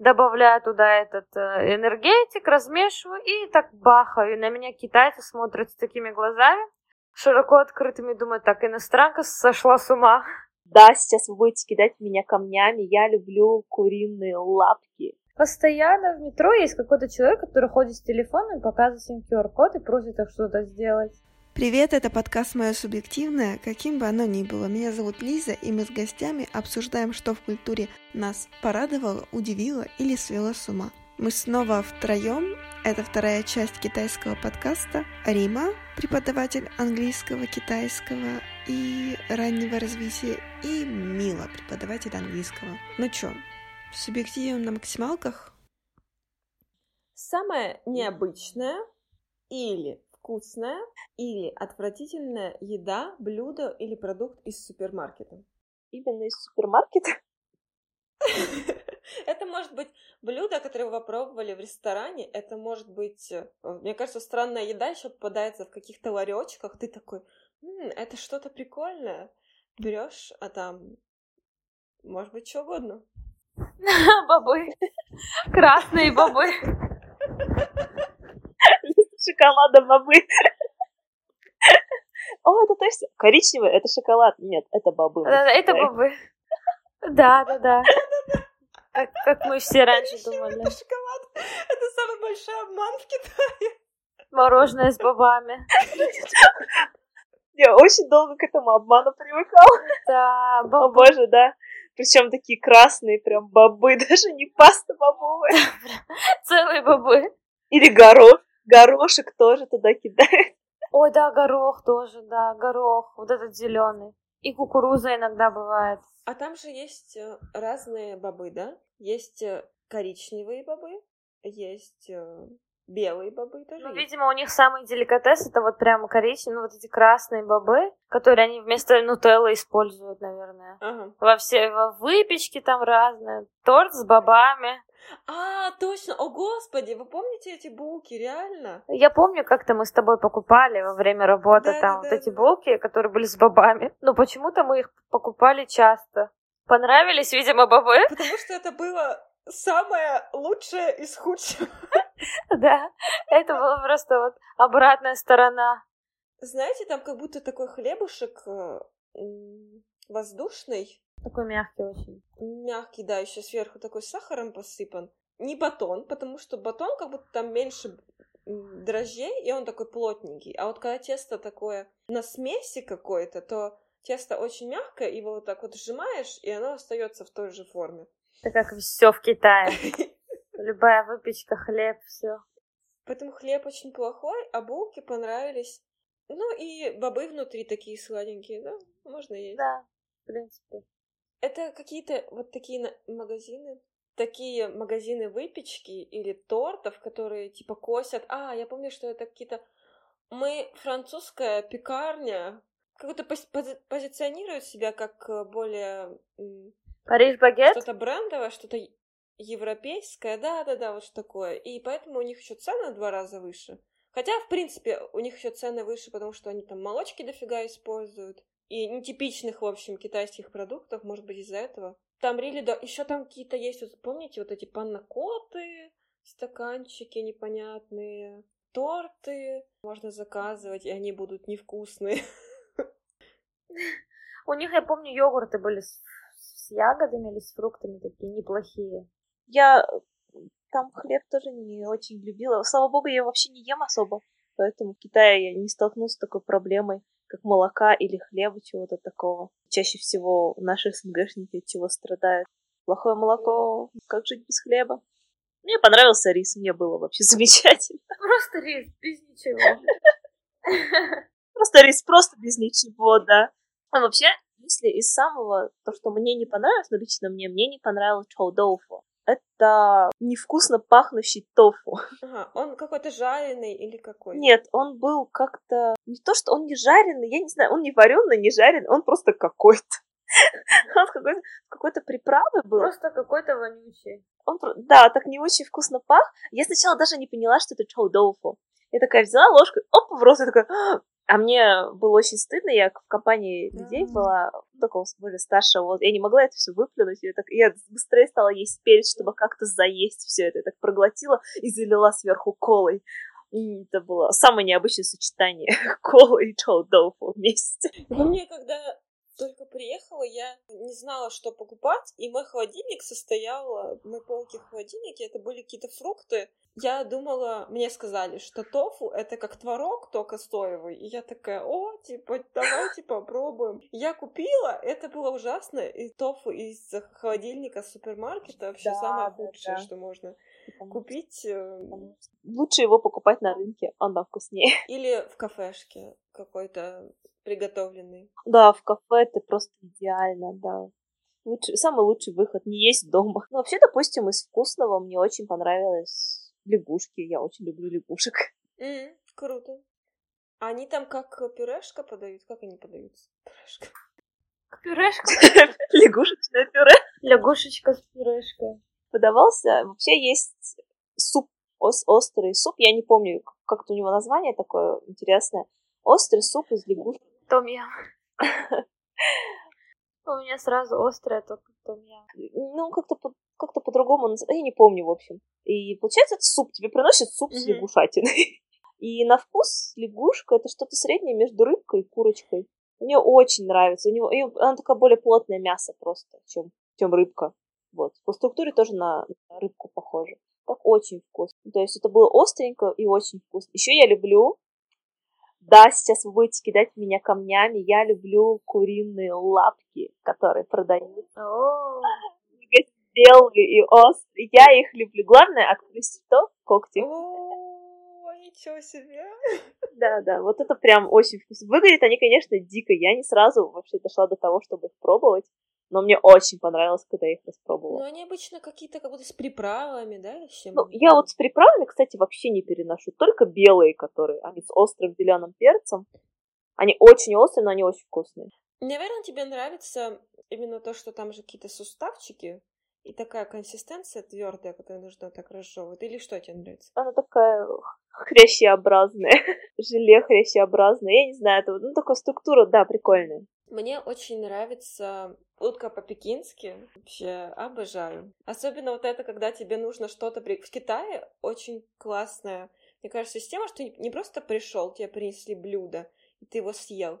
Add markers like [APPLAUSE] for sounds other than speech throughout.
добавляю туда этот э, энергетик, размешиваю и так бахаю. И на меня китайцы смотрят с такими глазами, широко открытыми, думают, так, иностранка сошла с ума. Да, сейчас вы будете кидать меня камнями, я люблю куриные лапки. Постоянно в метро есть какой-то человек, который ходит с телефоном, показывает им QR-код и просит их что-то сделать. Привет, это подкаст «Мое субъективное», каким бы оно ни было. Меня зовут Лиза, и мы с гостями обсуждаем, что в культуре нас порадовало, удивило или свело с ума. Мы снова втроем. Это вторая часть китайского подкаста. Рима, преподаватель английского, китайского и раннего развития, и Мила, преподаватель английского. Ну чё, субъективим на максималках? Самое необычное или вкусная или отвратительная еда, блюдо или продукт из супермаркета? Именно из супермаркета? [LAUGHS] Это может быть блюдо, которое вы попробовали в ресторане. Это может быть, э, мне кажется, странная еда еще попадается в каких-то ларечках. Ты такой, М, это что-то прикольное. Берешь, а там может быть что угодно. [LAUGHS] Бобы. Красные бобы. [LAUGHS] Шоколада бобы. [LAUGHS] О, это точно. Коричневый — это шоколад. Нет, это бобы. Да, Это бобы. Да, да, да. Как, как мы все раньше думали. Это шоколад. Это самый большой обман в Китае. Мороженое с бобами. Я очень долго к этому обману привыкала. Да, О бобы. боже, да. Причем такие красные прям бобы, [LAUGHS] даже не паста бобовая. [LAUGHS] Целые бобы. Или горох. Горошек тоже туда кидают. Ой, да, горох тоже, да, горох. Вот этот зеленый. И кукуруза иногда бывает. А там же есть э, разные бобы, да? Есть э, коричневые бобы, есть э, белые бобы тоже. Ну, есть. видимо, у них самый деликатес это вот прямо коричневые, ну, вот эти красные бобы, которые они вместо нутеллы используют, наверное. Ага. Во все во выпечке там разные. Торт с бобами. А, точно! О, господи, вы помните эти булки, реально? Я помню, как-то мы с тобой покупали во время работы Да, там да, вот да, эти да. булки, которые были с бобами. Но почему-то мы их покупали часто. Понравились, видимо, бобы? Потому что это было самое лучшее из худшего. [LAUGHS] Да. Это была просто вот обратная сторона. Знаете, там как будто такой хлебушек э, воздушный, Такой мягкий очень. мягкий, да, еще сверху такой сахаром посыпан. Не батон, потому что батон как будто там меньше дрожжей, и он такой плотненький. А вот когда тесто такое на смеси какой-то, то тесто очень мягкое, его вот так вот сжимаешь, и оно остается в той же форме. Это как все в Китае. [LAUGHS] Любая выпечка, хлеб, все. Поэтому хлеб очень плохой, а булки понравились. Ну и бобы внутри такие сладенькие, да, можно есть. Да, в принципе. Это какие-то вот такие магазины, такие магазины выпечки или тортов, которые типа косят. А, я помню, что это какие-то... Мы французская пекарня, как-то пози- пози- позиционирует себя как э, более Париж багет? что-то брендовое, что-то е- европейское, да-да-да, вот что такое. И поэтому у них еще цены в два раза выше. Хотя, в принципе, у них еще цены выше, потому что они там молочки дофига используют. И нетипичных, в общем, китайских продуктов, может быть, из-за этого. Там рили, да, еще там какие-то есть, вот, помните, вот эти паннакоты, стаканчики непонятные, торты можно заказывать, и они будут невкусные. У них, я помню, йогурты были с ягодами или с фруктами такие неплохие. Я там хлеб тоже не очень любила. Слава богу, я вообще не ем особо. Поэтому в Китае я не столкнулась с такой проблемой, как молока или хлеба, чего-то такого. Чаще всего наши СНГшники от чего страдают. Плохое молоко, как жить без хлеба. Мне понравился рис, мне было вообще [LAUGHS] замечательно. Просто рис, без ничего. Просто рис просто без ничего, да. А вообще, если из самого, то, что мне не понравилось, ну, лично мне, мне не понравилось чоудоуфу. Это невкусно пахнущий тофу. Ага, он какой-то жареный или какой? Нет, он был как-то... Не то, что он не жареный, я не знаю, он не вареный, не жареный, он просто какой-то. [LAUGHS] Он какой-то, какой-то приправой был. Просто какой-то вонючий. Он, да, так не очень вкусно пах. Я сначала даже не поняла, что это чоудоуфу. Я такая взяла ложку, оп, в рот, и такая, «А, мне было очень стыдно, я в компании людей Да. была, такого более старшего, вот, я не могла это все выплюнуть, я, так, я быстрее стала есть перец, чтобы как-то заесть все это, я так проглотила и залила сверху колой. И это было самое необычное сочетание [LAUGHS] колы и чоу-доуфу вместе. Во мне, когда только приехала, я не знала, что покупать, и мой холодильник состоял, мои полки в холодильнике, это были какие-то фрукты. Я думала, мне сказали, что тофу — это как творог, только соевый. И я такая, о, типа, давайте попробуем. Я купила, это было ужасно, и тофу из холодильника супермаркета вообще Да, самое худшее, да. что можно купить. э, Лучше его покупать на рынке, он вкуснее. Или в кафешке какой-то приготовленный. Да, в кафе это просто идеально, да. Лучший, самый лучший выход не есть дома. Ну, вообще, допустим, из вкусного мне очень понравилось лягушки. Я очень люблю лягушек. М, круто. А Они там как пюрешка подают? Как они подаются? Пюрешка. Пюрешка. [LAUGHS] Лягушечное пюре. Лягушечка с пюрешкой. Подавался. Вообще есть суп, ос- острый суп. Я не помню, как-то у него название такое интересное. Острый суп из лягушек. Том ям. [LAUGHS] У меня сразу острое только том ям. Ну, как-то по- как-то по-другому. Я не помню, в общем. И получается, это суп. Тебе приносят суп с Мгм. лягушатиной. [LAUGHS] И на вкус лягушка это что-то среднее между рыбкой и курочкой. Мне очень нравится. У него, и она такая более плотное мясо просто, чем, чем рыбка. Вот. По структуре тоже на, на рыбку похоже. Так очень вкусно. То есть это было остренько и очень вкусно. Еще я люблю да, сейчас вы будете кидать меня камнями. Я люблю куриные лапки, которые продают белые и острые. Я их люблю. Главное, открыть что? Когти. Ничего себе. Да, да, вот это прям очень вкусно. Выглядят они, конечно, дико. Я не сразу вообще дошла до того, чтобы их пробовать. Но мне очень понравилось, когда я их распробовала. Но они обычно какие-то как будто с приправами, да, чем? Ну, я вот с приправами, кстати, вообще не переношу. Только белые, которые, они с острым зеленым перцем. Они очень острые, но они очень вкусные. Наверное, тебе нравится именно то, что там же какие-то суставчики и такая консистенция твердая, которую нужно так разжевывать. Или что тебе нравится? Она такая [LAUGHS] хрящеобразная. [LAUGHS] Желе хрящеобразное. Я не знаю, это ну, такая структура, да, прикольная. Мне очень нравится утка по-пекински. Вообще обожаю. Особенно вот это, когда тебе нужно что-то... при- В Китае очень классная, мне кажется, система, что не- не просто пришел, тебе принесли блюдо, и ты его съел,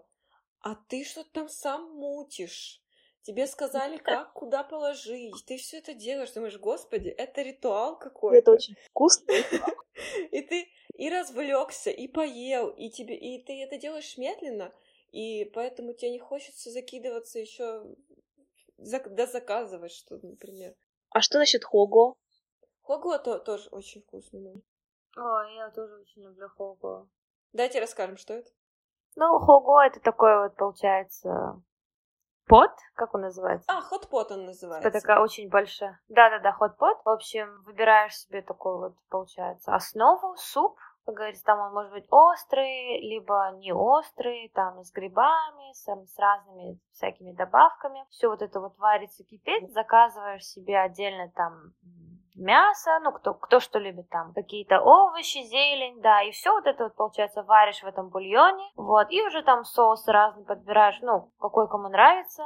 а ты что-то там сам мутишь. Тебе сказали, как, куда положить. Ты все это делаешь. Думаешь, господи, это ритуал какой-то. Это очень вкусно. [LAUGHS] И ты и развлекся, и поел, и тебе, и ты это делаешь медленно, и поэтому тебе не хочется закидываться еще да заказывать что-то, например. А что насчет хого? Хогуа то, тоже очень вкусно. Ой, я тоже очень люблю хого. Давайте расскажем, что это. Ну, хого это такой вот, получается, пот, как он называется? А, хот-пот он называется. Это такая очень большая. Да-да-да, хот-пот. В общем, выбираешь себе такой вот, получается, основу, суп. Как говорится, там он может быть острый, либо не острый, там с грибами, с, с разными всякими добавками. Все вот это вот варится, кипит. Заказываешь себе отдельно там мясо, ну, кто, кто что любит там, какие-то овощи, зелень, да, и все вот это вот, получается, варишь в этом бульоне, вот, и уже там соус разный подбираешь, ну, какой кому нравится,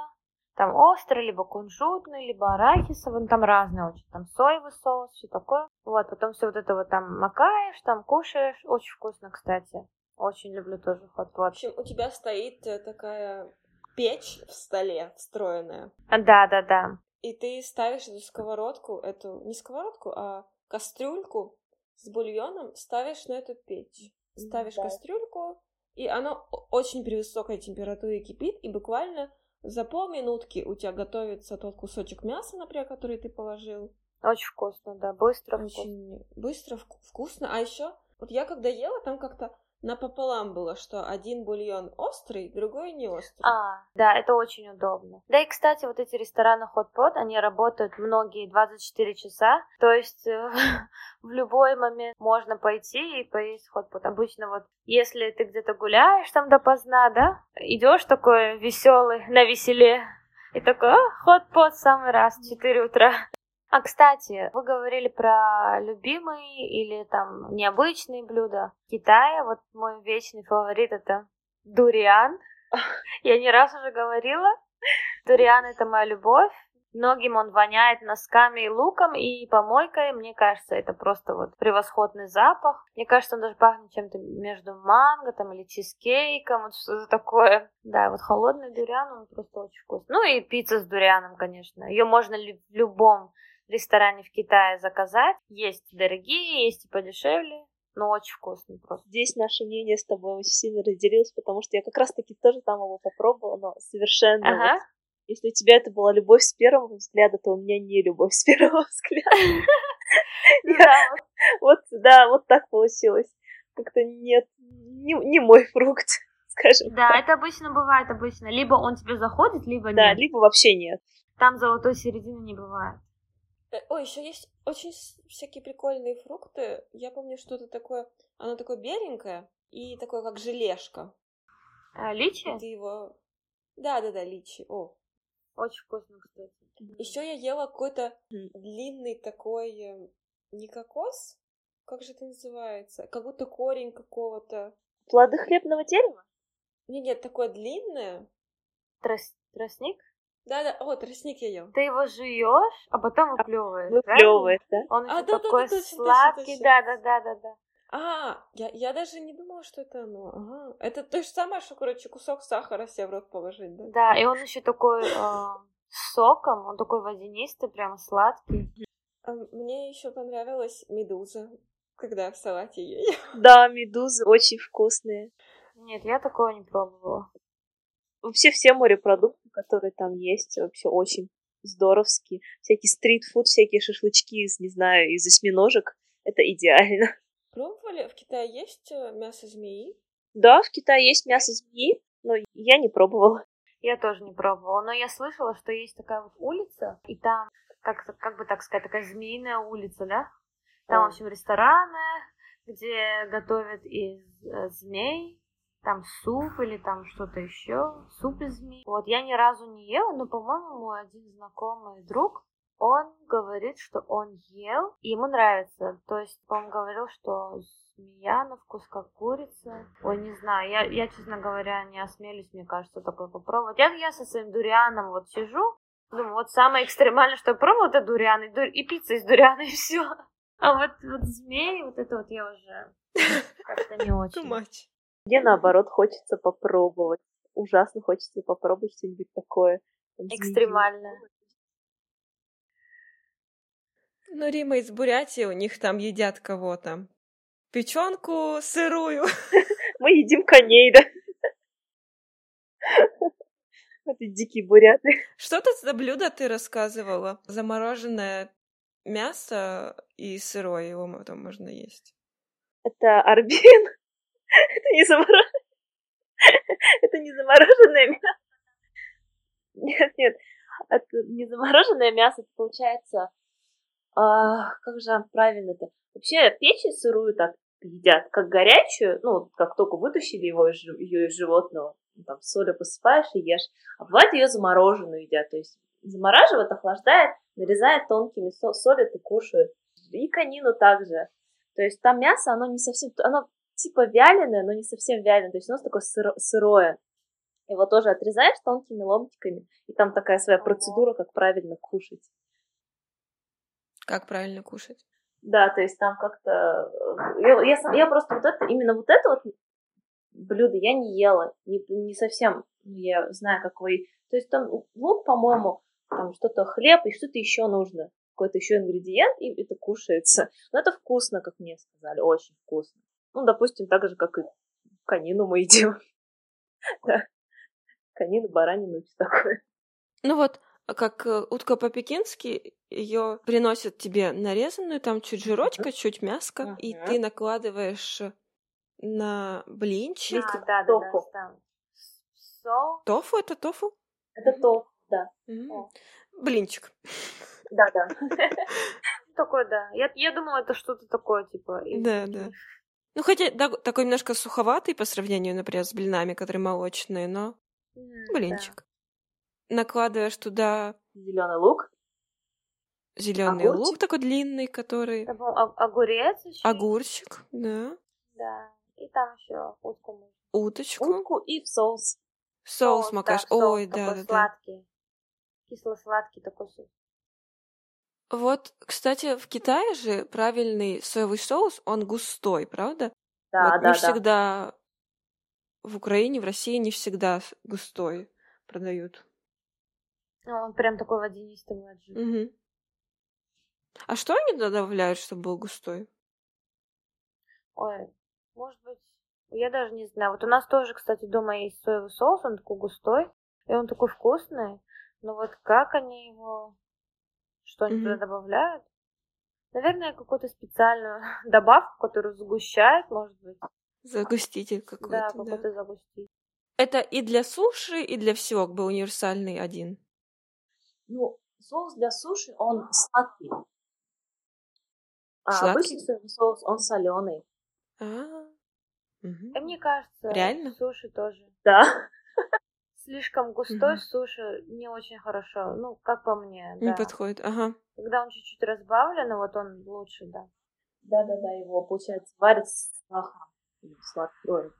там острый, либо кунжутный, либо арахисовый, ну, там разные очень, там соевый соус, все такое. Вот, потом все вот это вот там макаешь, там кушаешь, очень вкусно, кстати. Очень люблю тоже В хот-пот. общем, у тебя стоит э, такая печь в столе встроенная, Да, да, да. и ты ставишь эту сковородку, эту, не сковородку, а кастрюльку с бульоном, ставишь на эту печь. Ставишь Да. кастрюльку, и оно о- очень при высокой температуре кипит, и буквально за полминутки у тебя готовится тот кусочек мяса, например, который ты положил. Очень вкусно, да, быстро, вкусно. Очень быстро, вку- вкусно. А еще, вот я когда ела, там как-то напополам было, что один бульон острый, другой не острый. А, да, это очень удобно. Да и, кстати, вот эти рестораны Pot, они работают многие 24 часа, то есть э, [LAUGHS] в любой момент можно пойти и поесть Pot. Обычно вот, если ты где-то гуляешь там допоздна, да, идешь такой веселый, на веселе, и такой, в самый раз, в 4 утра. А, кстати, вы говорили про любимые или там необычные блюда Китая. Вот мой вечный фаворит это дуриан. [LAUGHS] Я не раз уже говорила. Дуриан это моя любовь. Многим он воняет носками и луком и помойкой. Мне кажется, это просто вот превосходный запах. Мне кажется, он даже пахнет чем-то между манго там или чизкейком, вот что-то такое. Да, вот холодный дуриан, он просто очень вкусный. Ну и пицца с дурианом, конечно. Ее можно в любом ресторане в Китае заказать. Есть дорогие, есть и подешевле. Но очень вкусный просто. Здесь наше мнение с тобой очень сильно разделилось, потому что я как раз-таки тоже там его попробовала, но совершенно ага. вот если у тебя это была любовь с первого взгляда, то у меня не любовь [LAUGHS] с первого взгляда. [LAUGHS] Вот, да, вот так получилось. Как-то нет, не мой [LAUGHS] фрукт, скажем Да, это обычно бывает, обычно. Либо он тебе заходит, либо нет. Да, либо вообще нет. Там золотой середины не бывает. Э, ой, еще есть очень всякие прикольные фрукты. Я помню что-то такое, оно такое беленькое и такое как желешка. А, личи? Ты его... Да, да, да, личи. О, очень вкусно, кстати. Еще я ела какой-то длинный такой э, не кокос, как же это называется? Как будто корень какого-то. Плоды хлебного дерева? Нет, нет, такое длинное. Трос... Тростник? Да, да, о, тростник я ел. Ты его жуешь, а потом выплевываешь. Выплевываешь, да? Он а, да, такой да, да, сладкий, да, да, да, да, да. А, я, я даже не думала, что это оно. Ага. Это то же самое, что, короче, кусок сахара себе в рот положить, да? Да, и он еще такой э, соком, он такой водянистый, прям сладкий. А мне еще понравилась медуза, когда в салате ей. Да, медузы очень вкусные. Нет, я такого не пробовала. Вообще все морепродукты, которые там есть, вообще очень здоровские. Всякий стритфуд, всякие шашлычки из, не знаю, из осьминожек. Это идеально. [LAUGHS] Пробовали? В Китае есть э, мясо змеи? Да, в Китае есть мясо змеи, но я не пробовала. Я тоже не пробовала, но я слышала, что есть такая вот улица, и там, как, как бы так сказать, такая змеиная улица, да? Там, в общем, рестораны, где готовят из э, змей, там суп или там что-то еще, суп из змей. Вот, я ни разу не ела, но, по-моему, мой один знакомый друг он говорит, что он ел, и ему нравится. То есть он говорил, что змея на вкус как курица. Ой, не знаю, я, я, честно говоря, не осмелюсь, мне кажется, такое попробовать. Я, я со своим дурианом вот сижу, думаю, вот самое экстремальное, что я пробовала, это дуриан, и, дур... и пицца из дуриана, и все. А вот, вот змеи, вот это вот я уже [LAUGHS] как-то не очень. Мне наоборот хочется попробовать. Ужасно хочется попробовать что-нибудь такое. Экстремальное. Ну, Рима из Бурятии, у них там едят кого то Печенку сырую. [LAUGHS] Мы едим коней, да? [LAUGHS] Это дикие буряты. Что то за блюдо ты рассказывала? Замороженное мясо и сырое его там можно есть. Это арбин. Это не замороженное. Это не замороженное мясо. Нет, нет. Это не замороженное мясо, это получается а, как же правильно-то? Вообще печень сырую так едят, как горячую, ну, как только вытащили его ее из животного, ну, там солью посыпаешь и ешь. А бывает ее замороженную едят, то есть замораживают, охлаждает, нарезает тонкими, солят и кушают. И конину также. То есть там мясо, оно не совсем, оно типа вяленое, но не совсем вяленое, то есть оно такое сыро, сырое. Его тоже отрезаешь тонкими ломтиками, и там такая своя процедура, как правильно кушать. Как правильно кушать? Да, то есть там как-то... Э, я, я, я просто вот это, именно вот это вот блюдо я не ела, не, не совсем я знаю, какой... То есть там лук, по-моему, там что-то хлеб и что-то еще нужно, какой-то еще ингредиент, и это кушается. Но это вкусно, как мне сказали, очень вкусно. Ну, допустим, так же, как и конину мы едим. [LAUGHS] Да. Конину, баранину и все такое. Ну вот, как э, утка по-пекински, ее приносят тебе нарезанную, там чуть жирочка, чуть мяско, uh-huh. и ты накладываешь на блинчик. А, да, тофу. Да, да, so... Тофу это тофу? Это тофу, да. Mm-hmm. Блинчик. Да, да. [LAUGHS] Такое, да. Я, я думала, это что-то такое, типа. Да, да. Ну, хотя да, такой немножко суховатый по сравнению, например, с блинами, которые молочные, но mm, блинчик накладываешь туда зеленый лук. Зеленый лук такой длинный, который. Там огурец еще. Огурчик, да. Да. И там еще утку. Уточку. Утку и в соус. Соус макаш. да, соус Ой, да, такой да, да. сладкий. Кисло-сладкий такой соус. Вот, кстати, в Китае же правильный соевый соус, он густой, правда? Да, вот да, не да. всегда в Украине, в России не всегда густой продают. Ну, он прям такой водянистый же. Мгм. А что они добавляют, чтобы был густой? Ой, может быть, я даже не знаю. Вот у нас тоже, кстати, дома есть соевый соус, он такой густой, и он такой вкусный. Но вот как они его, что они туда Мгм. добавляют? Наверное, какую-то специальную [LAUGHS] добавку, которую сгущает, может быть. Загуститель Да, какой-то, да. какой-то загуститель. Это и для суши, и для всего как бы универсальный один. Ну, соус для суши, он сладкий. А обычный соус, он соленый. А, мгм. И мне кажется, Реально? суши тоже. Да. Слишком густой Мгм. суши не очень хорошо. Ну, как по мне, Не да. подходит, ага. Когда он чуть-чуть разбавлен, вот он лучше, да. Да-да-да, его, получается, варят с сахаром. Или сладкий. Ой,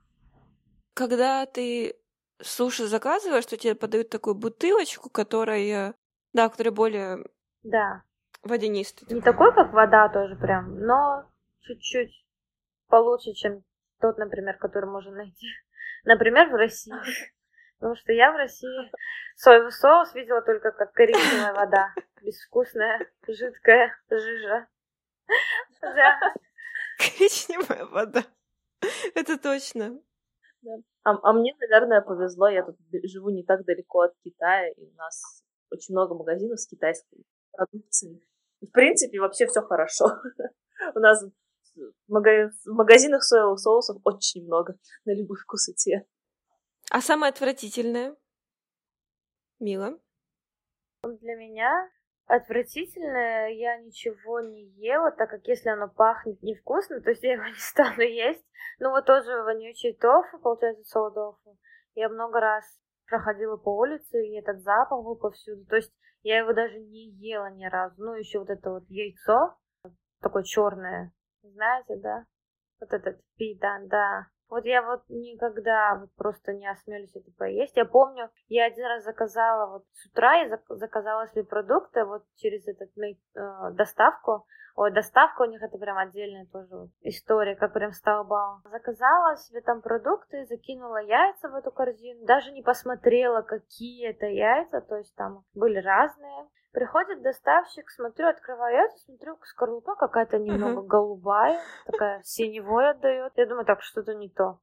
Когда ты суши заказываешь, то тебе подают такую бутылочку, которая, да, которая более Да. водянистая. Не такой, как вода тоже прям, но чуть-чуть получше, чем тот, например, который можно найти. [LAUGHS] Например, в России. Потому что я в России соевый соус видела только как коричневая вода. Безвкусная, жидкая жижа. Да. Коричневая вода. Это точно. А, а мне, наверное, повезло. Я тут живу не так далеко от Китая, и у нас очень много магазинов с китайской продукцией. В принципе, вообще все хорошо. У нас в магазинах соевых соусов очень много на любой вкус и цвет. А самое отвратительное? Мила? Для меня отвратительное я ничего не ела, так как если оно пахнет невкусно, то есть я его [LAUGHS] не стану есть. Ну вот тоже вонючий тофу, получается, соу-тофу. Я много раз проходила по улице, и этот запах был повсюду. То есть я его даже не ела ни разу. Ну, еще вот это вот яйцо, такое черное, знаете, да? Вот этот питан, да. Вот я вот никогда просто не осмелюсь это поесть. Я помню, я один раз заказала вот с утра, я зак- заказала себе продукты вот через этот э, доставку. Ой, доставка у них это прям отдельная тоже история, как прям стаубау. Заказала себе там продукты, закинула яйца в эту корзину, даже не посмотрела, какие это яйца, то есть там были разные. Приходит доставщик, смотрю, открываю яйца, смотрю, скорлупа какая-то немного Ага. голубая, такая синевой отдает. Я думаю, так, что-то не то.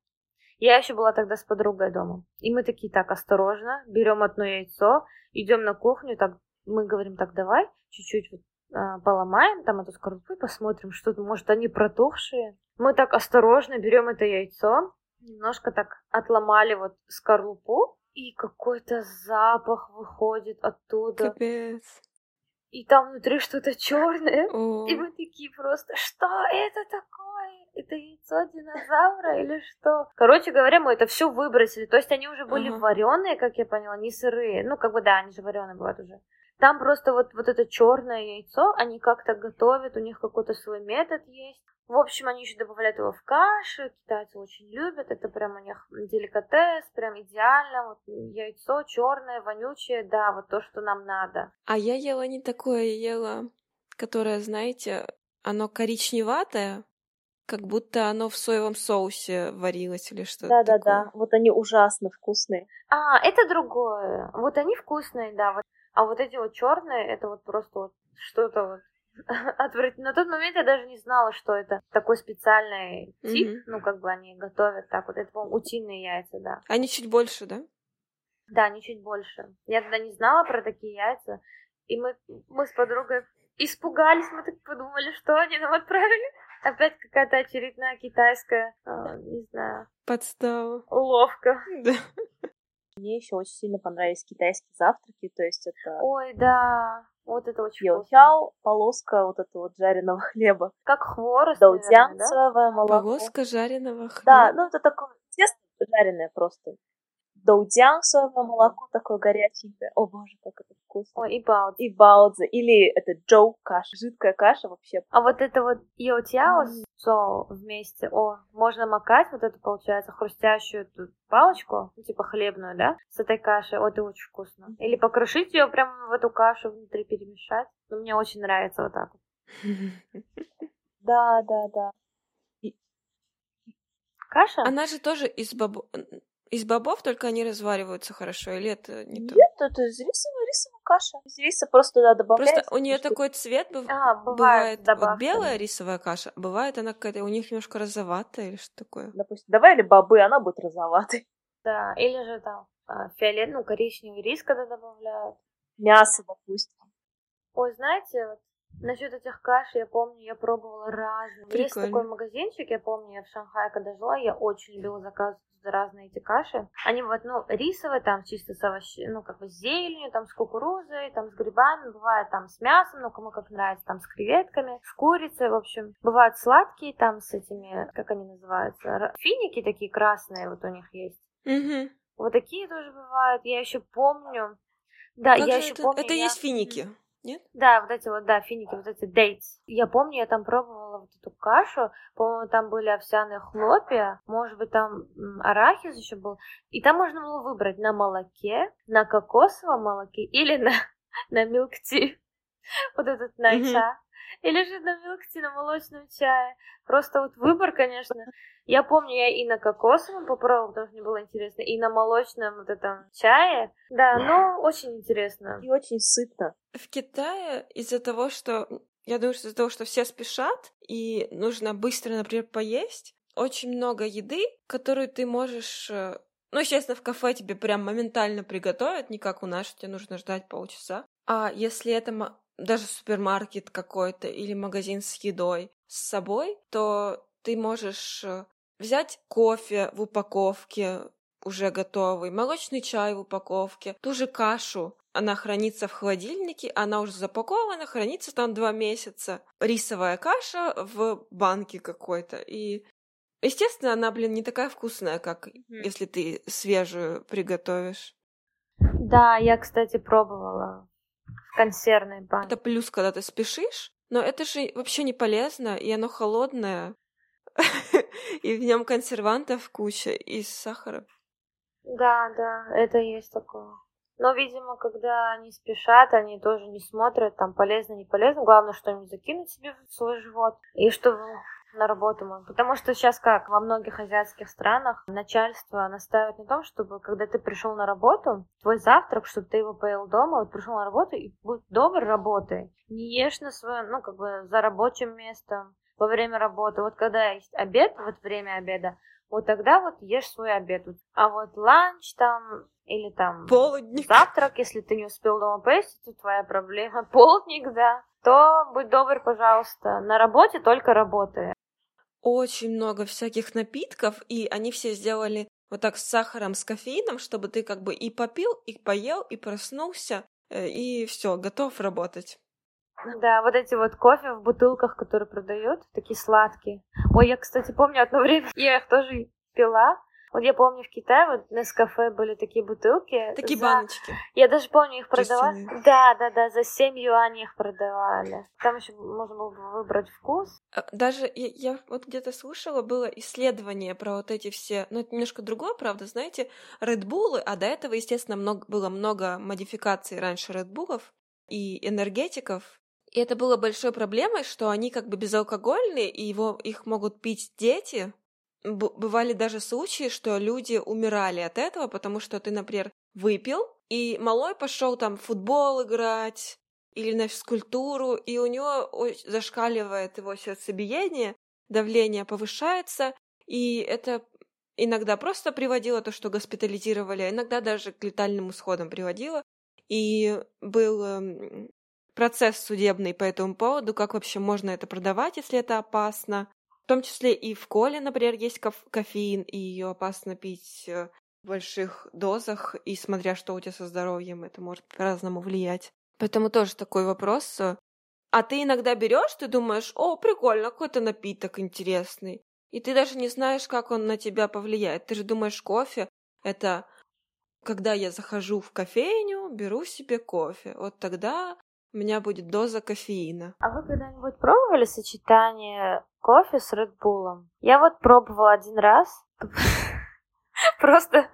Я еще была тогда с подругой дома. И мы такие, так, осторожно, берем одно яйцо, идем на кухню, так, мы говорим, так, давай, чуть-чуть вот, поломаем там эту скорлупу и посмотрим, что может они протухшие. Мы так осторожно берем это яйцо, немножко так отломали вот скорлупу, и какой-то запах выходит оттуда. Капец. И там внутри что-то черное. О, И мы такие просто, что это такое? Это яйцо динозавра или что? Короче говоря, мы это все выбросили. То есть они уже были Ага. вареные, как я поняла, не сырые. Ну, как бы да, они же вареные бывают уже. Там просто вот, вот это черное яйцо, они как-то готовят, у них какой-то свой метод есть. В общем, они еще добавляют его в кашу, китайцы очень любят, это прям у них деликатес, прям идеально, вот яйцо черное, вонючее, да, вот то, что нам надо. А я ела не такое, я ела, которое, знаете, оно коричневатое, как будто оно в соевом соусе варилось или что-то Да-да-да, такое. вот они ужасно вкусные. А, это другое. Вот они вкусные, да. Вот. А вот эти вот черные, это вот просто вот что-то вот [LAUGHS] отвратительно. На тот момент я даже не знала, что это такой специальный тип. Мгм. Ну, как бы они готовят так вот. Это, по-моему, утиные яйца, да. Они чуть больше, да? Да, они чуть больше. Я тогда не знала про такие яйца. И мы, мы с подругой испугались, мы так подумали, что они нам отправили. Опять какая-то очередная китайская, а, не знаю, Подстава. уловка. Да. Мне еще очень сильно понравились китайские завтраки, то есть это Ой, да, вот это очень вкусно. йохяо, полоска вот этого вот жареного [LAUGHS] хлеба, Как хворост, наверное, даудзян, да? молоко. Полоска жареного хлеба. Да, ну это такое тесто жареное просто. Доудян, соевое молоко такое горяченькое. О боже, как это вкусно. Ой, и баудзи. И баудзи. Или это джоу каша, жидкая каша вообще. А вот это вот йотяо с со вместе, о, можно макать вот эту, получается, хрустящую эту палочку, ну, типа хлебную, да, с этой кашей, о, это очень вкусно. Или покрошить ее прямо в эту кашу внутри перемешать. Ну, мне очень нравится вот так вот. [LAUGHS] Да, да, да. Каша? Она же тоже из бобов, из бобов, только они развариваются хорошо, или это не то? Нет, это из рисовая, рисовая каша. Из риса просто туда добавляется. Просто у нее такой цвет быв... А, бывает, бывает, вот белая рисовая каша, а бывает она какая-то у них немножко розоватая или что такое. Допустим, добавили бобы, она будет розоватой. [LAUGHS] Да, или же там а, фиолетовый, ну, коричневый рис, когда добавляют. Мясо, допустим. Ой, знаете, вот Насчет этих каш, я помню, я пробовала разные. Прикольно. Есть такой магазинчик, я помню, я в Шанхае, когда жила, я очень любила заказывать разные эти каши. Они вот, ну, рисовые, там чисто с овощами, ну, как бы с зеленью, там с кукурузой, там с грибами, бывает там с мясом, ну, кому как нравится, там с креветками, с курицей, в общем. Бывают сладкие там с этими, как они называются, финики такие красные вот у них есть. Угу. Вот такие тоже бывают. Я еще помню. Да, Как я еще это? помню. это я- есть финики, нет? Да, вот эти вот, да, финики, вот эти дейтс. Я помню, я там пробовала вот эту кашу. По-моему, там были овсяные хлопья. Может быть, там арахис еще был. И там можно было выбрать на молоке, на кокосовом молоке или на, [LAUGHS] на милк-ти. [LAUGHS] Вот этот найча. Или же на милк-ти, на молочном чае. Просто вот выбор, конечно. Я помню, я и на кокосовом попробовала, потому что мне было интересно, и на молочном вот этом чае. Да, ну, очень интересно. И очень сытно. В Китае из-за того, что я думаю, что из-за того, что все спешат и нужно быстро, например, поесть, очень много еды, которую ты можешь э, ну, естественно, в кафе тебе прям моментально приготовят, не как у нас, что тебе нужно ждать полчаса. А если это даже супермаркет какой-то или магазин с едой с собой, то ты можешь э, взять кофе в упаковке уже готовый, молочный чай в упаковке, ту же кашу. Она хранится в холодильнике, она уже запакована, хранится там два месяца. Рисовая каша в банке какой-то. И, естественно, она, блин, не такая вкусная, как если ты свежую приготовишь. Да, я, кстати, пробовала консервной банке. Это плюс, когда ты спешишь, но это же вообще не полезно, и оно холодное. [LAUGHS] И в нем консервантов куча и сахара. Да, да, это есть такое. Но, видимо, когда они спешат, они тоже не смотрят, там, полезно, не полезно. Главное, что-нибудь закинуть себе в свой живот. И чтобы на работу можно. Потому что сейчас как, во многих азиатских странах начальство настаивает на том, чтобы, когда ты пришел на работу, твой завтрак, чтобы ты его поел дома, вот пришел на работу и будь добр, работай. Не ешь на своем, ну, как бы за рабочим местом во время работы. Вот когда есть обед, вот время обеда, вот тогда вот ешь свой обед. А вот ланч там или там Полудник. завтрак, если ты не успел дома поесть, это твоя проблема. [LAUGHS] Полдник, да. То будь добр, пожалуйста, на работе только работай. Очень много всяких напитков, и они все сделали вот так с сахаром, с кофеином, чтобы ты как бы и попил, и поел, и проснулся, э, и все, готов работать. Да, вот эти вот кофе в бутылках, которые продают, такие сладкие. Ой, я, кстати, помню одно время, [LAUGHS] я их тоже пила. Вот я помню в Китае вот на кафе были такие бутылки. Такие за- баночки. Я даже помню, их продавали. Жестяные. Да, да, да, за 7 юаней их продавали. Там еще можно было бы выбрать вкус. А, Даже я, я вот где-то слушала, было исследование про вот эти все, ну это немножко другое, правда, знаете, Редбулы, а до этого, естественно, много, было много модификаций раньше Редбулов и энергетиков. И это было большой проблемой, что они как бы безалкогольные, и его, их могут пить дети. Бывали даже случаи, что люди умирали от этого, потому что ты, например, выпил, и малой пошел там в футбол играть, или на физкультуру, и у него зашкаливает его сердцебиение, давление повышается, и это иногда просто приводило то, что госпитализировали, а иногда даже к летальным исходам приводило. И был эм, процесс судебный по этому поводу, как вообще можно это продавать, если это опасно. В том числе и в коле, например, есть коф- кофеин, и ее опасно пить э, в больших дозах, и смотря что у тебя со здоровьем, это может по-разному влиять. Поэтому тоже такой вопрос. э, А ты иногда берешь, ты думаешь, о, прикольно, какой-то напиток интересный. И ты даже не знаешь, как он на тебя повлияет. Ты же думаешь, кофе — это когда я захожу в кофейню, беру себе кофе. Вот тогда у меня будет доза кофеина. А вы когда-нибудь пробовали сочетание кофе с Редбулом? Я вот пробовала один раз. [LAUGHS] Просто,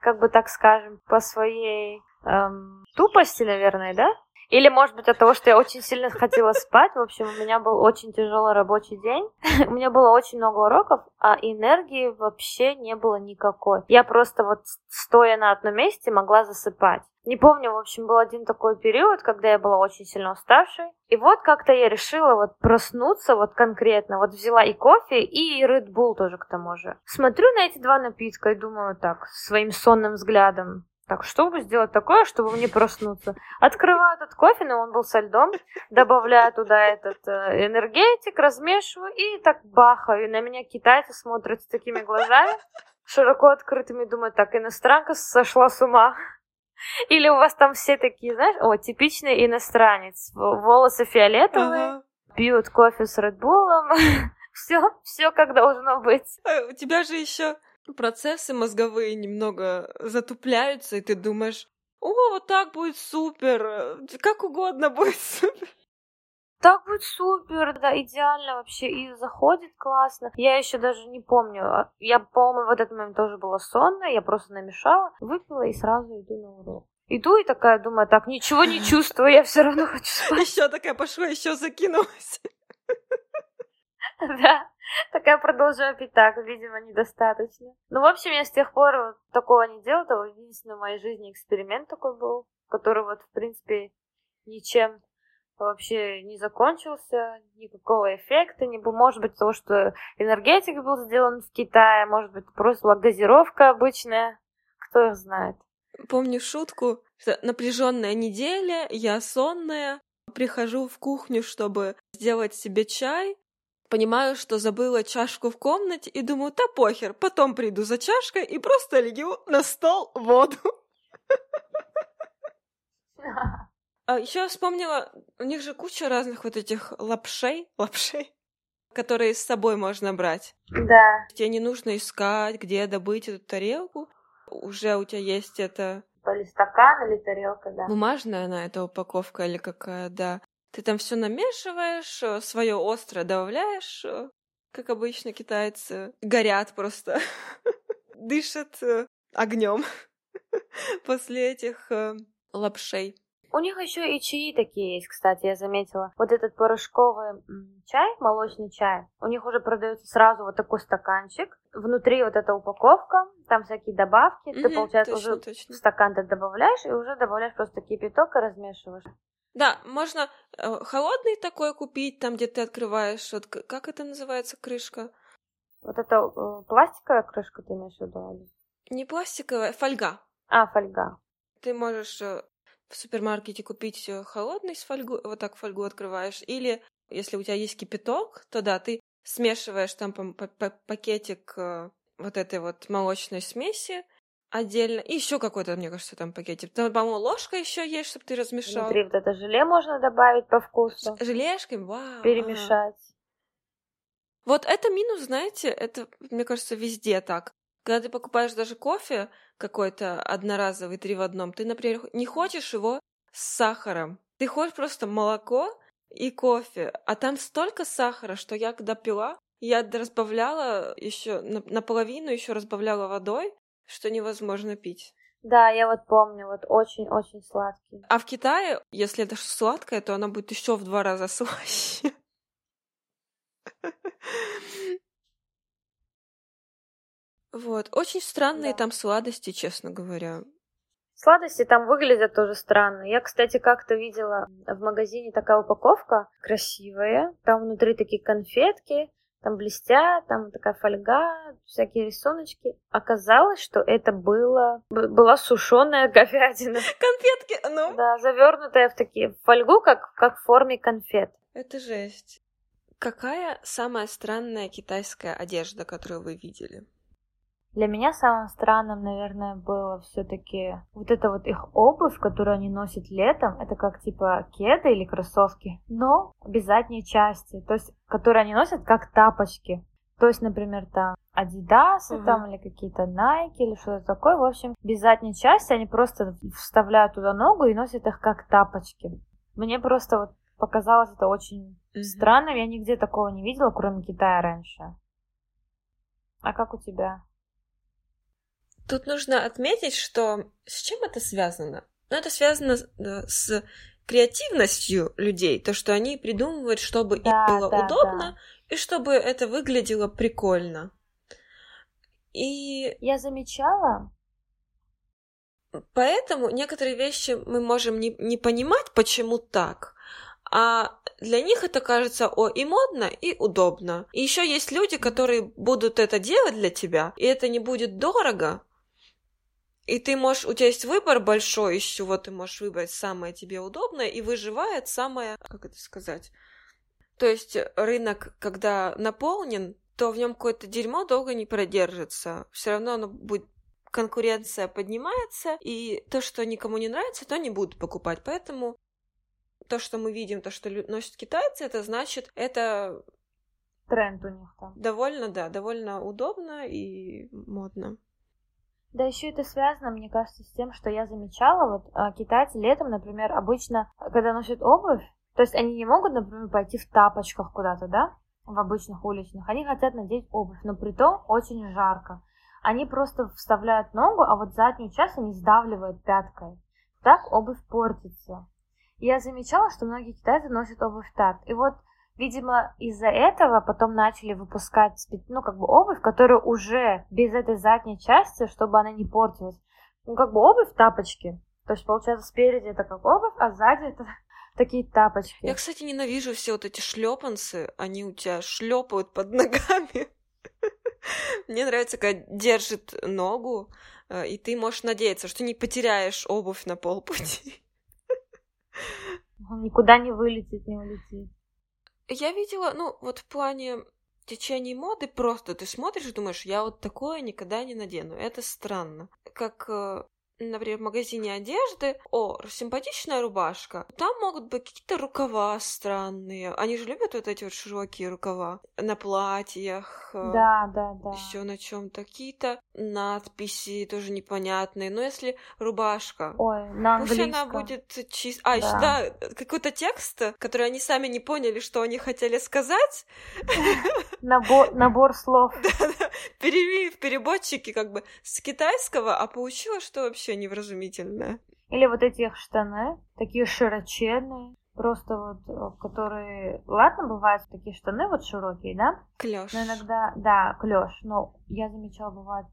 как бы так скажем, по своей эм, тупости, наверное, да? Или, может быть, от того, что я очень сильно хотела спать. В общем, у меня был очень тяжелый рабочий день. у меня было очень много уроков, а энергии вообще не было никакой. Я просто вот стоя на одном месте могла засыпать. Не помню, в общем, был один такой период, когда я была очень сильно уставшей. И вот как-то я решила вот проснуться вот конкретно. Вот взяла и кофе, и Red Bull тоже к тому же. Смотрю на эти два напитка и думаю так, своим сонным взглядом. Так, что бы сделать такое, чтобы мне проснуться? Открываю этот кофе, но он был со льдом, добавляю туда этот э, энергетик, размешиваю и так бахаю. И на меня китайцы смотрят с такими глазами, широко открытыми, думают, так, иностранка сошла с ума. [LAUGHS] Или у вас там все такие, знаешь, о, типичный иностранец, волосы фиолетовые, ага. пьют кофе с Редбулом, все, все как должно быть. А у тебя же еще процессы мозговые немного затупляются, и ты думаешь, о, вот так будет супер, э, как угодно [LAUGHS] будет супер. Так будет супер, да, идеально вообще, и заходит классно. Я еще даже не помню, а, я, по-моему, в этот момент тоже была сонная, я просто намешала, выпила и сразу иду на урок. Иду и такая думаю, так, ничего не [LAUGHS] чувствую, я все равно хочу спать. Еще такая пошла, еще закинулась. [LAUGHS] Да. Такая продолжаю пить так, видимо, недостаточно. Ну, в общем, я с тех пор такого не делала. Это единственный в моей жизни эксперимент такой был, который вот, в принципе, ничем вообще не закончился, никакого эффекта не было. Может быть, то, что энергетик был сделан в Китае, может быть, просто была газировка обычная, кто их знает. Помню шутку, что напряженная неделя, я сонная, прихожу в кухню, чтобы сделать себе чай, Понимаю, что забыла чашку в комнате и думаю, да похер, потом приду за чашкой и просто лью на стол воду. А еще вспомнила, у них же куча разных вот этих лапшей, лапшей, которые с собой можно брать. Да. Тебе не нужно искать, где добыть эту тарелку. Уже у тебя есть это... Или стакан, или тарелка, да. Бумажная она, эта упаковка или какая, да. Ты там все намешиваешь, э, свое острое добавляешь, э, как обычно китайцы горят просто, [LAUGHS] дышат э, огнем [LAUGHS] после этих лапшей. У них еще и чаи такие есть, кстати, я заметила. Вот этот порошковый чай, молочный чай, у них уже продается сразу вот такой стаканчик. Внутри вот эта упаковка, там всякие добавки. Угу, ты, получается, точно, уже точно. стакан ты добавляешь и уже добавляешь просто кипяток и размешиваешь. Да, можно э, холодный такой купить, там, где ты открываешь, вот, как это называется, крышка? Вот это э, пластиковая крышка ты имеешь в виду? Не пластиковая, фольга. А, фольга. Ты можешь э, в супермаркете купить э, холодный с фольгу, вот так фольгу открываешь, или если у тебя есть кипяток, то да, ты смешиваешь там пакетик э, вот этой вот молочной смеси, отдельно. И еще какой-то, мне кажется, там пакетик. Там, по-моему, ложка еще есть, чтобы ты размешал. Внутри вот это желе можно добавить по вкусу. Желешкой, вау. Перемешать. Ага. Вот это минус, знаете, это, мне кажется, везде так. Когда ты покупаешь даже кофе какой-то одноразовый, три в одном, ты, например, не хочешь его с сахаром. Ты хочешь просто молоко и кофе. А там столько сахара, что я когда пила, я разбавляла еще наполовину, еще разбавляла водой, что невозможно пить. Да, я вот помню, вот очень-очень сладкий. А в Китае, если это сладкое, то оно будет еще в два раза [LAUGHS] слаще. Вот. Очень странные да. там сладости, честно говоря. Сладости там выглядят тоже странно. Я, кстати, как-то видела в магазине такая упаковка красивая. Там внутри такие конфетки, там блестят, там такая фольга, всякие рисуночки. Оказалось, что это было была сушеная [LAUGHS] говядина. Конфетки, ну. Да, завернутая в такие фольгу, как как в форме конфет. Это жесть. Какая самая странная китайская одежда, которую вы видели? Для меня самым странным, наверное, было все-таки вот это вот их обувь, которую они носят летом. Это как типа кеды или кроссовки, но без задней части, то есть которые они носят как тапочки. То есть, например, там Adidas Мгм. там или какие-то Nike или что-то такое. В общем, без задней части они просто вставляют туда ногу и носят их как тапочки. Мне просто вот показалось это очень Мгм. странным. Я нигде такого не видела, кроме Китая раньше. А как у тебя? Тут нужно отметить, что с чем это связано? Ну, это связано с- креативностью людей, то, что они придумывают, чтобы Да, им было да, удобно и чтобы это выглядело прикольно. И Я замечала, поэтому некоторые вещи мы можем не, не понимать, почему так, а для них это кажется о и модно, и удобно. И еще есть люди, которые будут это делать для тебя, и это не будет дорого. И ты можешь, у тебя есть выбор большой, из чего ты можешь выбрать самое тебе удобное, и выживает самое, как это сказать, то есть рынок, когда наполнен, то в нем какое-то дерьмо долго не продержится. Все равно оно будет конкуренция поднимается, и то, что никому не нравится, то не будут покупать. Поэтому то, что мы видим, то, что носят китайцы, это значит, это тренд у них там. довольно, да, довольно удобно и модно. Да еще это связано, мне кажется, с тем, что я замечала, вот а, китайцы летом, например, обычно, когда носят обувь, то есть они не могут, например, пойти в тапочках куда-то, да, в обычных уличных, они хотят надеть обувь, но при том очень жарко. Они просто вставляют ногу, а вот заднюю часть они сдавливают пяткой. Так обувь портится. Я замечала, что многие китайцы носят обувь так. И вот, видимо, из-за этого потом начали выпускать, ну, как бы обувь, которая уже без этой задней части, чтобы она не портилась. Ну, как бы обувь тапочки. То есть, получается, спереди это как обувь, а сзади это [LAUGHS] такие тапочки. Я, кстати, ненавижу все вот эти шлепанцы, они у тебя шлепают под [LAUGHS] ногами. Мне нравится, когда держит ногу, э, и ты можешь надеяться, что не потеряешь обувь на полпути. Он никуда не вылетит, не улетит. Я видела, ну, вот в плане течения моды просто ты смотришь и думаешь, я вот такое никогда не надену. Это странно. Как, э, например, в магазине одежды, о, симпатичная рубашка. Там могут быть какие-то рукава странные. Они же любят вот эти вот широкие рукава на платьях. э, Да, да, да. Еще на чем-то какие-то надписи тоже непонятные. Но если рубашка, Ой, на Пусть она будет чист... А, еще, Да. да, какой-то текст, который они сами не поняли, что они хотели сказать, Набор, набор слов. [LAUGHS] да-да, [LAUGHS] перевели в переводчике как бы с китайского, а получилось, что вообще невразумительное. Или вот эти их штаны, такие широченные. Просто вот, э, которые... Ладно, бывают такие штаны вот широкие, да? Клёш. Но иногда, да, клеш. Но я замечала, бывают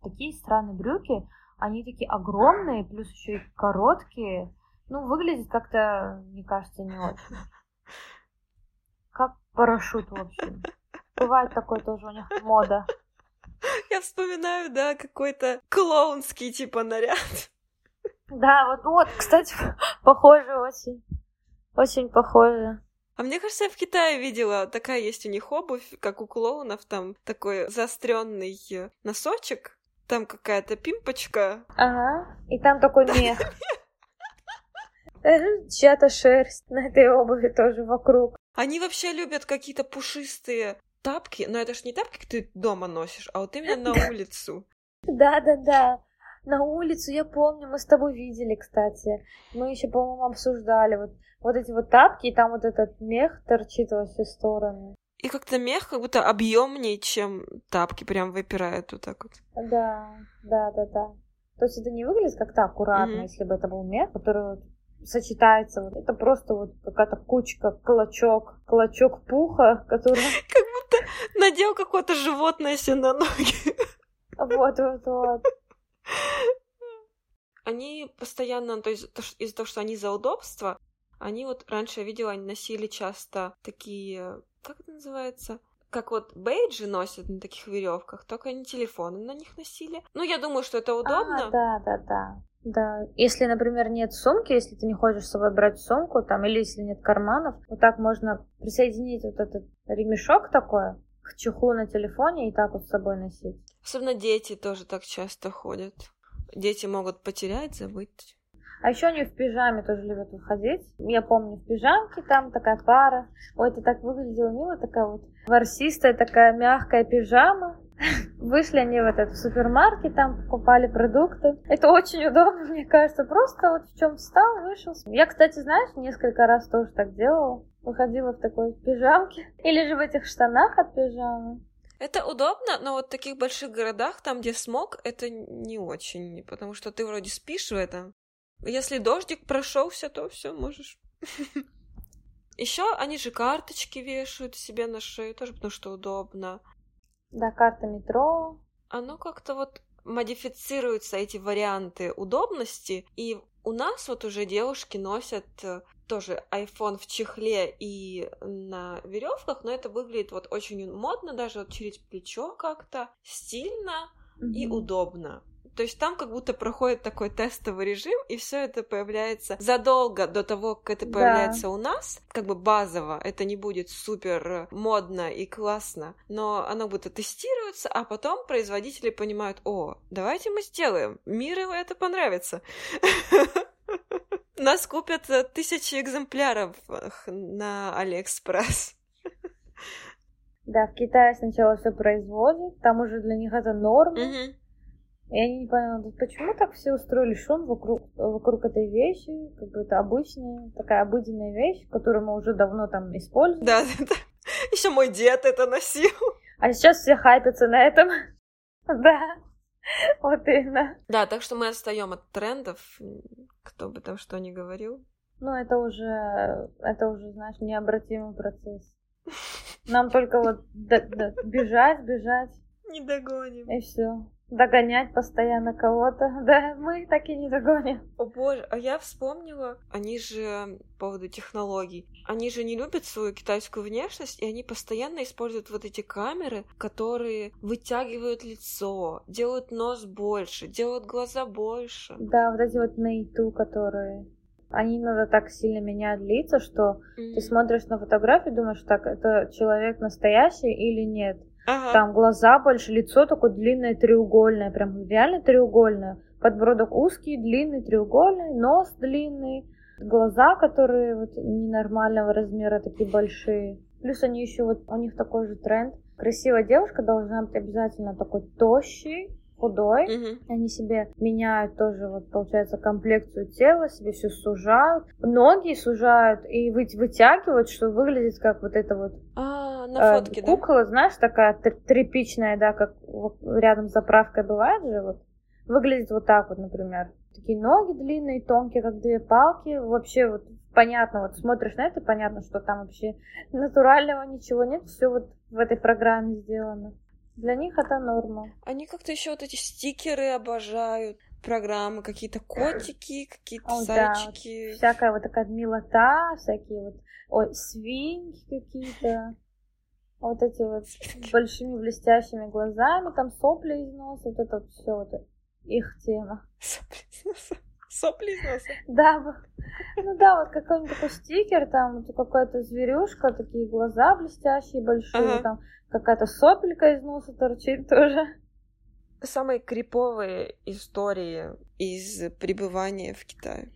такие странные брюки, они такие огромные, плюс еще и короткие. Ну, выглядит как-то, мне кажется, не очень. [LAUGHS] Как парашют, в общем. Бывает такое тоже у них мода. [LAUGHS] Я вспоминаю, да, какой-то клоунский типа наряд. Да, вот, вот, кстати, [LAUGHS] похоже очень. Очень похоже. А мне кажется, я в Китае видела, такая есть у них обувь, как у клоунов, там такой заостренный носочек, там какая-то пимпочка, Ага. И там такой мех. [LAUGHS] Э, Чья-то шерсть на этой обуви тоже вокруг. Они вообще любят какие-то пушистые тапки, но это ж не тапки, ты дома носишь, а вот именно на [LAUGHS] улицу. Да-да-да. На улицу, я помню, мы с тобой видели, кстати. Мы еще, по-моему, обсуждали вот, вот эти вот тапки, и там вот этот мех торчит во все стороны. И как-то мех как будто объемнее, чем тапки, прям выпирает вот так вот. Да, да-да-да. То есть это не выглядит как-то аккуратно, Мгм. если бы это был мех, который вот сочетается. Вот. Это просто вот какая-то кучка, клочок, клочок пуха, [LAUGHS] который... Как надел какое-то животное себе на ноги. Вот-вот-вот. Они постоянно, то есть из-за того, что они за удобство, они вот раньше я видела, они носили часто такие, как это называется? Как вот бейджи носят на таких веревках, только они телефоны на них носили. Ну, я думаю, что это удобно. А, да, да, да. Да, если, например, нет сумки, если ты не хочешь с собой брать сумку, там, или если нет карманов, вот так можно присоединить вот этот ремешок такой к чехлу на телефоне и так вот с собой носить. Особенно дети тоже так часто ходят. Дети могут потерять, забыть. А еще они в пижаме тоже любят выходить. Я помню, в пижамке там такая пара. Ой, это так выглядело мило, такая вот ворсистая, такая мягкая пижама. Вышли они в этот супермаркет, там покупали продукты. Это очень удобно, мне кажется. Просто вот в чем встал, вышел. Я, кстати, знаешь, несколько раз тоже так делала. Выходила в такой пижамке. [LAUGHS] Или же в этих штанах от пижамы. Это удобно, но вот в таких больших городах, там, где смог, это не очень, потому что ты вроде спишь в этом. Если дождик прошелся, то все можешь. [LAUGHS] Еще они же карточки вешают себе на шею, тоже потому что удобно. Да, карта метро. Оно как-то вот модифицируются эти варианты удобности, и у нас вот уже девушки носят э, тоже iPhone в чехле и на веревках, но это выглядит вот очень модно, даже вот через плечо как-то, стильно mm-hmm. и удобно. То есть там как будто проходит такой тестовый режим, и все это появляется задолго до того, как это появляется да. у нас, как бы базово. Это не будет супер модно и классно, но оно будто тестируется, а потом производители понимают, о, давайте мы сделаем, миру это понравится. [LAUGHS] Нас купят тысячи экземпляров на Алиэкспресс. Да, в Китае сначала все производят, там уже для них это норма. Угу. Я не поняла, почему так все устроили шум вокруг, вокруг этой вещи, как бы это обычная, такая обыденная вещь, которую мы уже давно там используем. Да, да, да. Еще мой дед это носил. А сейчас все хайпятся на этом. Да, вот именно. Да, так что мы отстаем от трендов, кто бы там что ни говорил. Ну, это уже, это уже, знаешь, необратимый процесс. Нам только вот бежать, бежать. [LAUGHS] Не догоним. И все догонять постоянно кого-то. [LAUGHS] Да, мы так и не догоним. О боже, а я вспомнила, они же по поводу технологий, они же не любят свою китайскую внешность, и они постоянно используют вот эти камеры, которые вытягивают лицо, делают нос больше, делают глаза больше. Да, вот эти вот мейту, которые они иногда так сильно меняют лица, что mm-hmm. ты смотришь на фотографию, думаешь, так, это человек настоящий или нет. Ага. Там глаза больше, лицо такое длинное, треугольное, прям реально треугольное. Подбородок узкий, длинный, треугольный, нос длинный, глаза, которые вот ненормального размера, такие большие. Плюс они еще вот, у них такой же тренд. Красивая девушка должна быть обязательно такой тощий, худой. Угу. Они себе меняют тоже, вот, получается, комплекцию тела, себе все сужают. Ноги сужают и вы, вытягивают, что выглядит как вот это вот... А, на фотке, э, кукла, да? знаешь, такая тряпичная, да, как вот, рядом с заправкой бывает же, вот. Выглядит вот так вот, например. Такие ноги длинные, тонкие, как две палки. Вообще вот понятно, вот смотришь на это, понятно, что там вообще натурального ничего нет, все вот в этой программе сделано. Для них это норма. Они как-то еще вот эти стикеры обожают, программы, какие-то котики, какие-то О, зайчики. Да, вот всякая вот такая милота, всякие вот, ой, свиньи какие-то. Вот эти вот с большими блестящими глазами, там сопли из носа, вот это вот все вот их тема. Сопли из носа? Сопли из носа? Да, ну да, вот какой-нибудь такой стикер, там какая-то зверюшка, такие глаза блестящие, большие, ага. там какая-то сопелька из носа торчит тоже. Самые криповые истории из пребывания в Китае.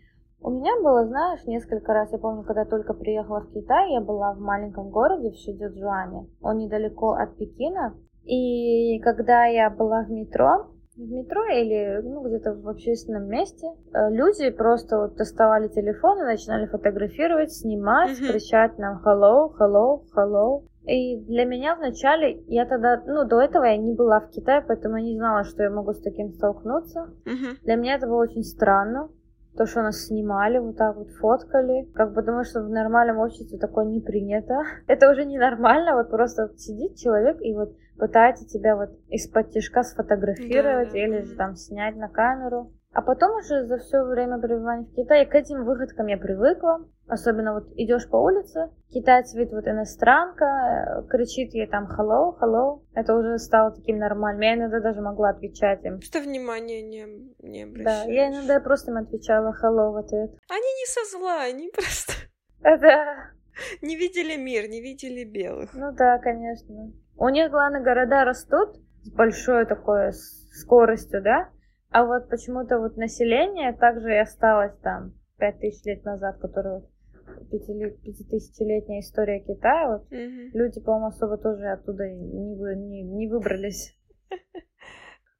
У меня было, знаешь, несколько раз, я помню, когда я только приехала в Китай, я была в маленьком городе, в Шидзюджуане, он недалеко от Пекина, и когда я была в метро, в метро или ну, где-то в общественном месте э, люди просто вот доставали телефон и начинали фотографировать, снимать, mm-hmm. кричать нам hello, hello, hello. И для меня вначале, я тогда, ну, до этого я не была в Китае, поэтому я не знала, что я могу с таким столкнуться. Mm-hmm. Для меня это было очень странно, то, что нас снимали, вот так вот фоткали, как бы потому что в нормальном обществе такое не принято. [LAUGHS] Это уже ненормально, вот просто сидит человек и вот пытается тебя вот из-под тяжка сфотографировать да, или же там снять на камеру. А потом уже за все время пребывания в Китае к этим выходкам я привыкла. Особенно вот идешь по улице, китаец видит вот иностранка, э, кричит ей там hello, hello. Это уже стало таким нормальным. Я иногда даже могла отвечать им. Что внимания не, не обращаешь. Да, я иногда просто им отвечала hello в ответ. Они не со зла, они [LAUGHS] просто... Да. Не видели мир, не видели белых. Ну да, конечно. У них, главное, города растут с большой такой скоростью, да? А вот почему-то вот население также и осталось там пять тысяч лет назад, которое пятитысячелетняя история Китая, вот Мгм. люди, по-моему, особо тоже оттуда не, вы- не, не выбрались. [LAUGHS]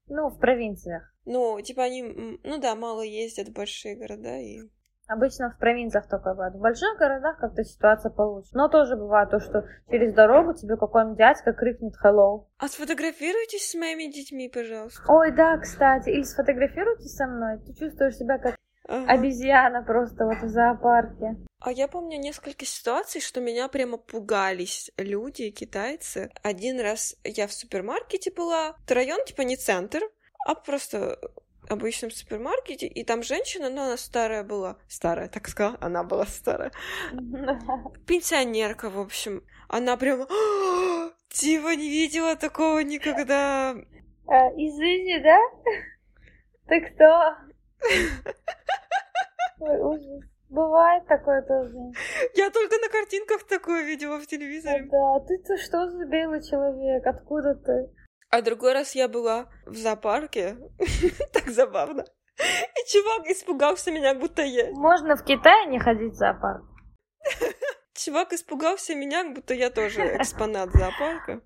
Ну, в провинциях. Ну, типа они, ну да, мало ездят в большие города и... Обычно в провинциях только бывает. В больших городах как-то ситуация получше. Но тоже бывает то, что через дорогу тебе какой-нибудь дядька крикнет «hello». А сфотографируйтесь с моими детьми, пожалуйста. Ой, да, кстати, или сфотографируйтесь со мной. Ты чувствуешь себя как Ага. обезьяна просто вот в зоопарке. А я помню несколько ситуаций, что меня прямо пугались люди, китайцы. Один раз я в супермаркете была, это район типа не центр, а просто обычном супермаркете, и там женщина, но она старая была. Старая, так сказала, она была старая. Пенсионерка, в общем. Она прям... «А, Типа не видела такого никогда. А, Извини, да? Ты кто? [LAUGHS] Ой, ужас. Бывает такое тоже. Я только на картинках такое видела в телевизоре. Да, ты-то что за белый человек? Откуда ты? А другой раз я была в зоопарке. [LAUGHS] Так забавно. И чувак испугался меня, будто я... Можно в Китае не ходить в зоопарк? [LAUGHS] Чувак испугался меня, как будто я тоже [LAUGHS] экспонат зоопарка.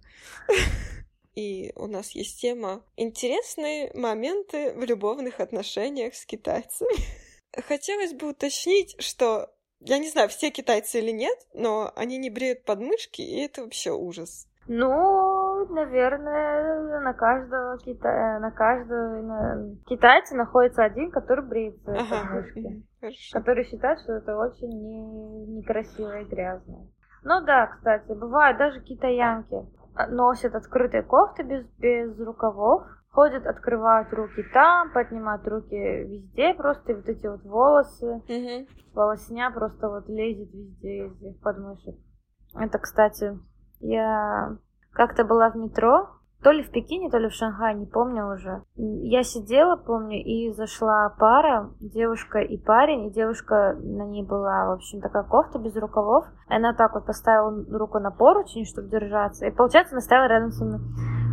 И у нас есть тема «Интересные моменты в любовных отношениях с китайцами». Хотелось бы уточнить, что я не знаю, все китайцы или нет, но они не бреют подмышки, и это вообще ужас. Ну, наверное, на каждого кита... на каждого на- китайца находится один, который бреет Ага, подмышки. хорошо. который считает, что это очень не... некрасиво и грязно. Ну да, кстати, бывает даже китаянки носят открытые кофты без, без рукавов, ходят, открывают руки там, поднимают руки везде, просто и вот эти вот волосы, Мгм. волосня просто вот лезет везде из их подмышек. Это, кстати, я как-то была в метро, то ли в Пекине, то ли в Шанхае, не помню уже. Я сидела, помню, и зашла пара, девушка и парень, и девушка, на ней была, в общем, такая кофта без рукавов. И она так вот поставила руку на поручень, чтобы держаться, и, получается, она стояла рядом со мной.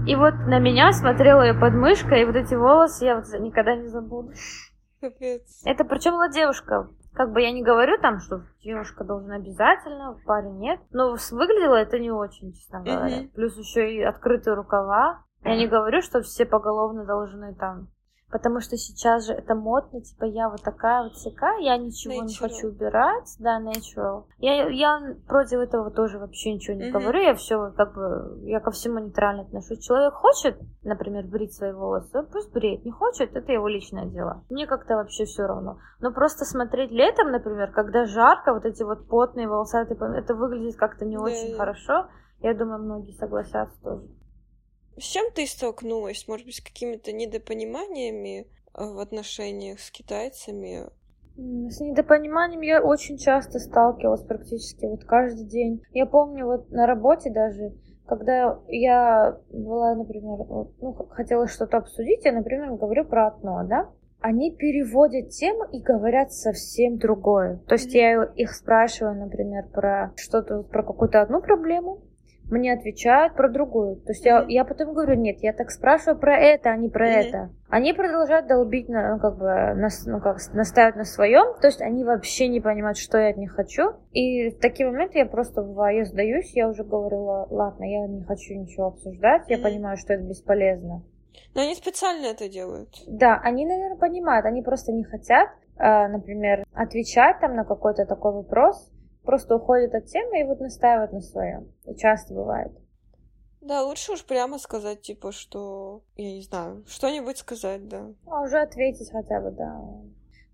И вот на меня смотрела ее подмышка, и вот эти волосы я вот никогда не забуду. Капец. Это причем была девушка. Как бы я не говорю там, что девушка должна обязательно, парень нет. Но выглядело это не очень, честно говоря. Мгм. Плюс еще и открытые рукава. Я не говорю, что все поголовно должны там. Потому что сейчас же это модно, типа я вот такая вот всякая, я ничего не Natural. хочу убирать, да, natural. Я, я против этого тоже вообще ничего не Мгм. говорю, я все как бы, я ко всему нейтрально отношусь. Человек хочет, например, брить свои волосы, пусть бреет, не хочет, это его личное дело. Мне как-то вообще все равно. Но просто смотреть летом, например, когда жарко, вот эти вот потные волосатые, это выглядит как-то не Да, очень хорошо. Я думаю, многие согласятся тоже. С чем ты столкнулась? Может быть, с какими-то недопониманиями э, в отношениях с китайцами? С недопониманием я очень часто сталкивалась практически вот каждый день. Я помню вот на работе даже, когда я была, например, вот, ну, хотела что-то обсудить, я, например, говорю про окно, да? Они переводят тему и говорят совсем другое. То есть Мгм. я их спрашиваю, например, про что-то, про какую-то одну проблему, мне отвечают про другую. То есть я, Мгм. я потом говорю, нет, я так спрашиваю про это, а не про Мгм. это. Они продолжают долбить, на, ну, как бы, нас, ну, как, настаивать на своем, то есть они вообще не понимают, что я от них хочу. И в такие моменты я просто бываю, я сдаюсь, я уже говорила, ладно, я не хочу ничего обсуждать, я Мгм. понимаю, что это бесполезно. Но они специально это делают. Да, они, наверное, понимают, они просто не хотят, э, например, отвечать там на какой-то такой вопрос, просто уходят от темы и вот настаивают на своем. И часто бывает. Да, лучше уж прямо сказать, типа, что... Я не знаю, что-нибудь сказать, да. А уже ответить хотя бы, да.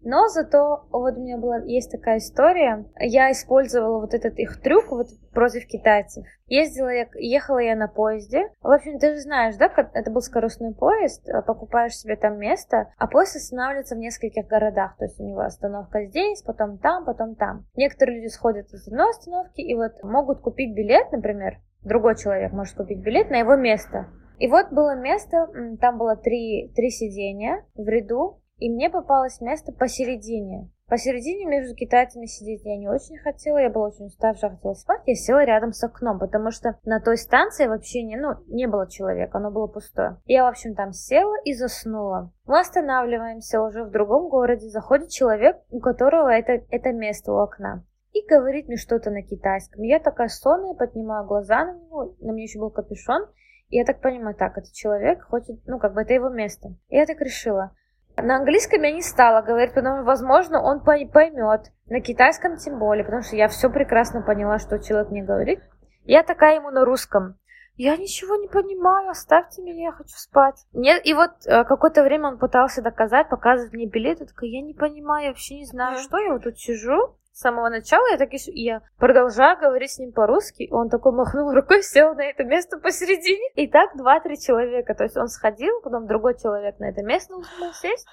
Но зато вот у меня была есть такая история. Я использовала вот этот их трюк вот против китайцев. Ездила я, ехала я на поезде. В общем, ты же знаешь, да, это был скоростной поезд, э, покупаешь себе там место, а поезд останавливается в нескольких городах. То есть у него остановка здесь, потом там, потом там. Некоторые люди сходят из одной остановки и вот могут купить билет, например, другой человек может купить билет на его место. И вот было место, там было три, три сиденья в ряду, и мне попалось место посередине. Посередине между китайцами сидеть я не очень хотела, я была очень уставшая, хотела спать. Я села рядом с окном, потому что на той станции вообще не, ну, не было человека, оно было пустое. Я, в общем, там села и заснула. Мы останавливаемся уже в другом городе, заходит человек, у которого это, это место у окна и говорит мне что-то на китайском. Я такая сонная, поднимаю глаза на него, на мне еще был капюшон, и я так понимаю, так, этот человек хочет, ну, как бы это его место. И я так решила. На английском я не стала говорить, потому что, возможно, он поймет. На китайском тем более, потому что я все прекрасно поняла, что человек мне говорит. Я такая ему на русском. Я ничего не понимаю, оставьте меня, я хочу спать. Нет, и вот э, какое-то время он пытался доказать, показывать мне билет. Я такая, я не понимаю, я вообще не знаю, что я вот тут сижу с самого начала я так и я продолжаю говорить с ним по-русски. Он такой махнул рукой, сел на это место посередине. И так два-три человека. То есть он сходил, потом другой человек на это место должен сесть.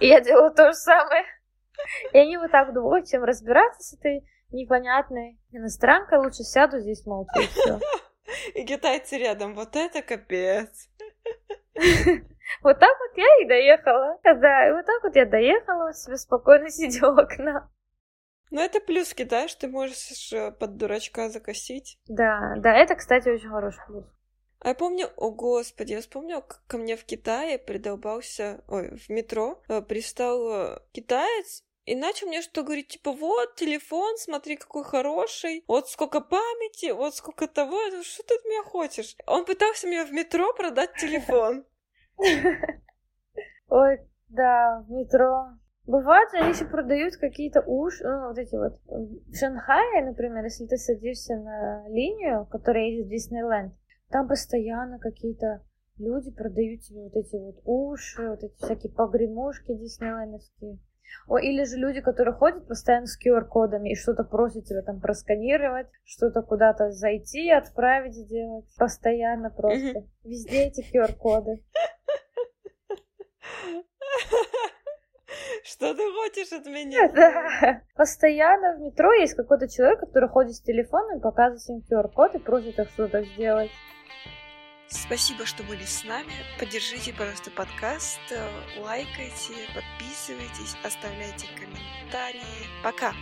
И я делала то же самое. И они вот так думают, чем разбираться с этой непонятной иностранкой, лучше сяду здесь молчу и все. [LAUGHS] И китайцы рядом, вот это капец. [LAUGHS] Вот так вот я и доехала. Да, и вот так вот я доехала, себе спокойно [LAUGHS] сидела у окна. Ну, это плюс что ты можешь э, под дурачка закосить. Да, да, это, кстати, очень хороший плюс. А я помню, о господи, я вспомнила, как ко мне в Китае придолбался, ой, в метро э, пристал э, китаец, и начал мне что говорить, типа, вот, телефон, смотри, какой хороший, вот сколько памяти, вот сколько того, что ты от меня хочешь? Он пытался мне в метро продать телефон. [LAUGHS] Ой, да, в метро. Бывает, они еще продают какие-то уж, ну, вот эти вот. В Шанхае, например, если ты садишься на линию, которая едет в Диснейленд, там постоянно какие-то люди продают тебе вот эти вот уши, вот эти всякие погремушки диснейлендовские. О, или же люди, которые ходят постоянно с QR-кодами и что-то просят тебя там просканировать, что-то куда-то зайти, отправить, сделать. Постоянно просто. Везде эти QR-коды. [LAUGHS] Что ты хочешь от меня? Да. Постоянно в метро есть какой-то человек, который ходит с телефоном, показывает им QR-код и просит их что-то сделать. Спасибо, что были с нами. Поддержите, пожалуйста, подкаст, лайкайте, подписывайтесь, оставляйте комментарии. Пока!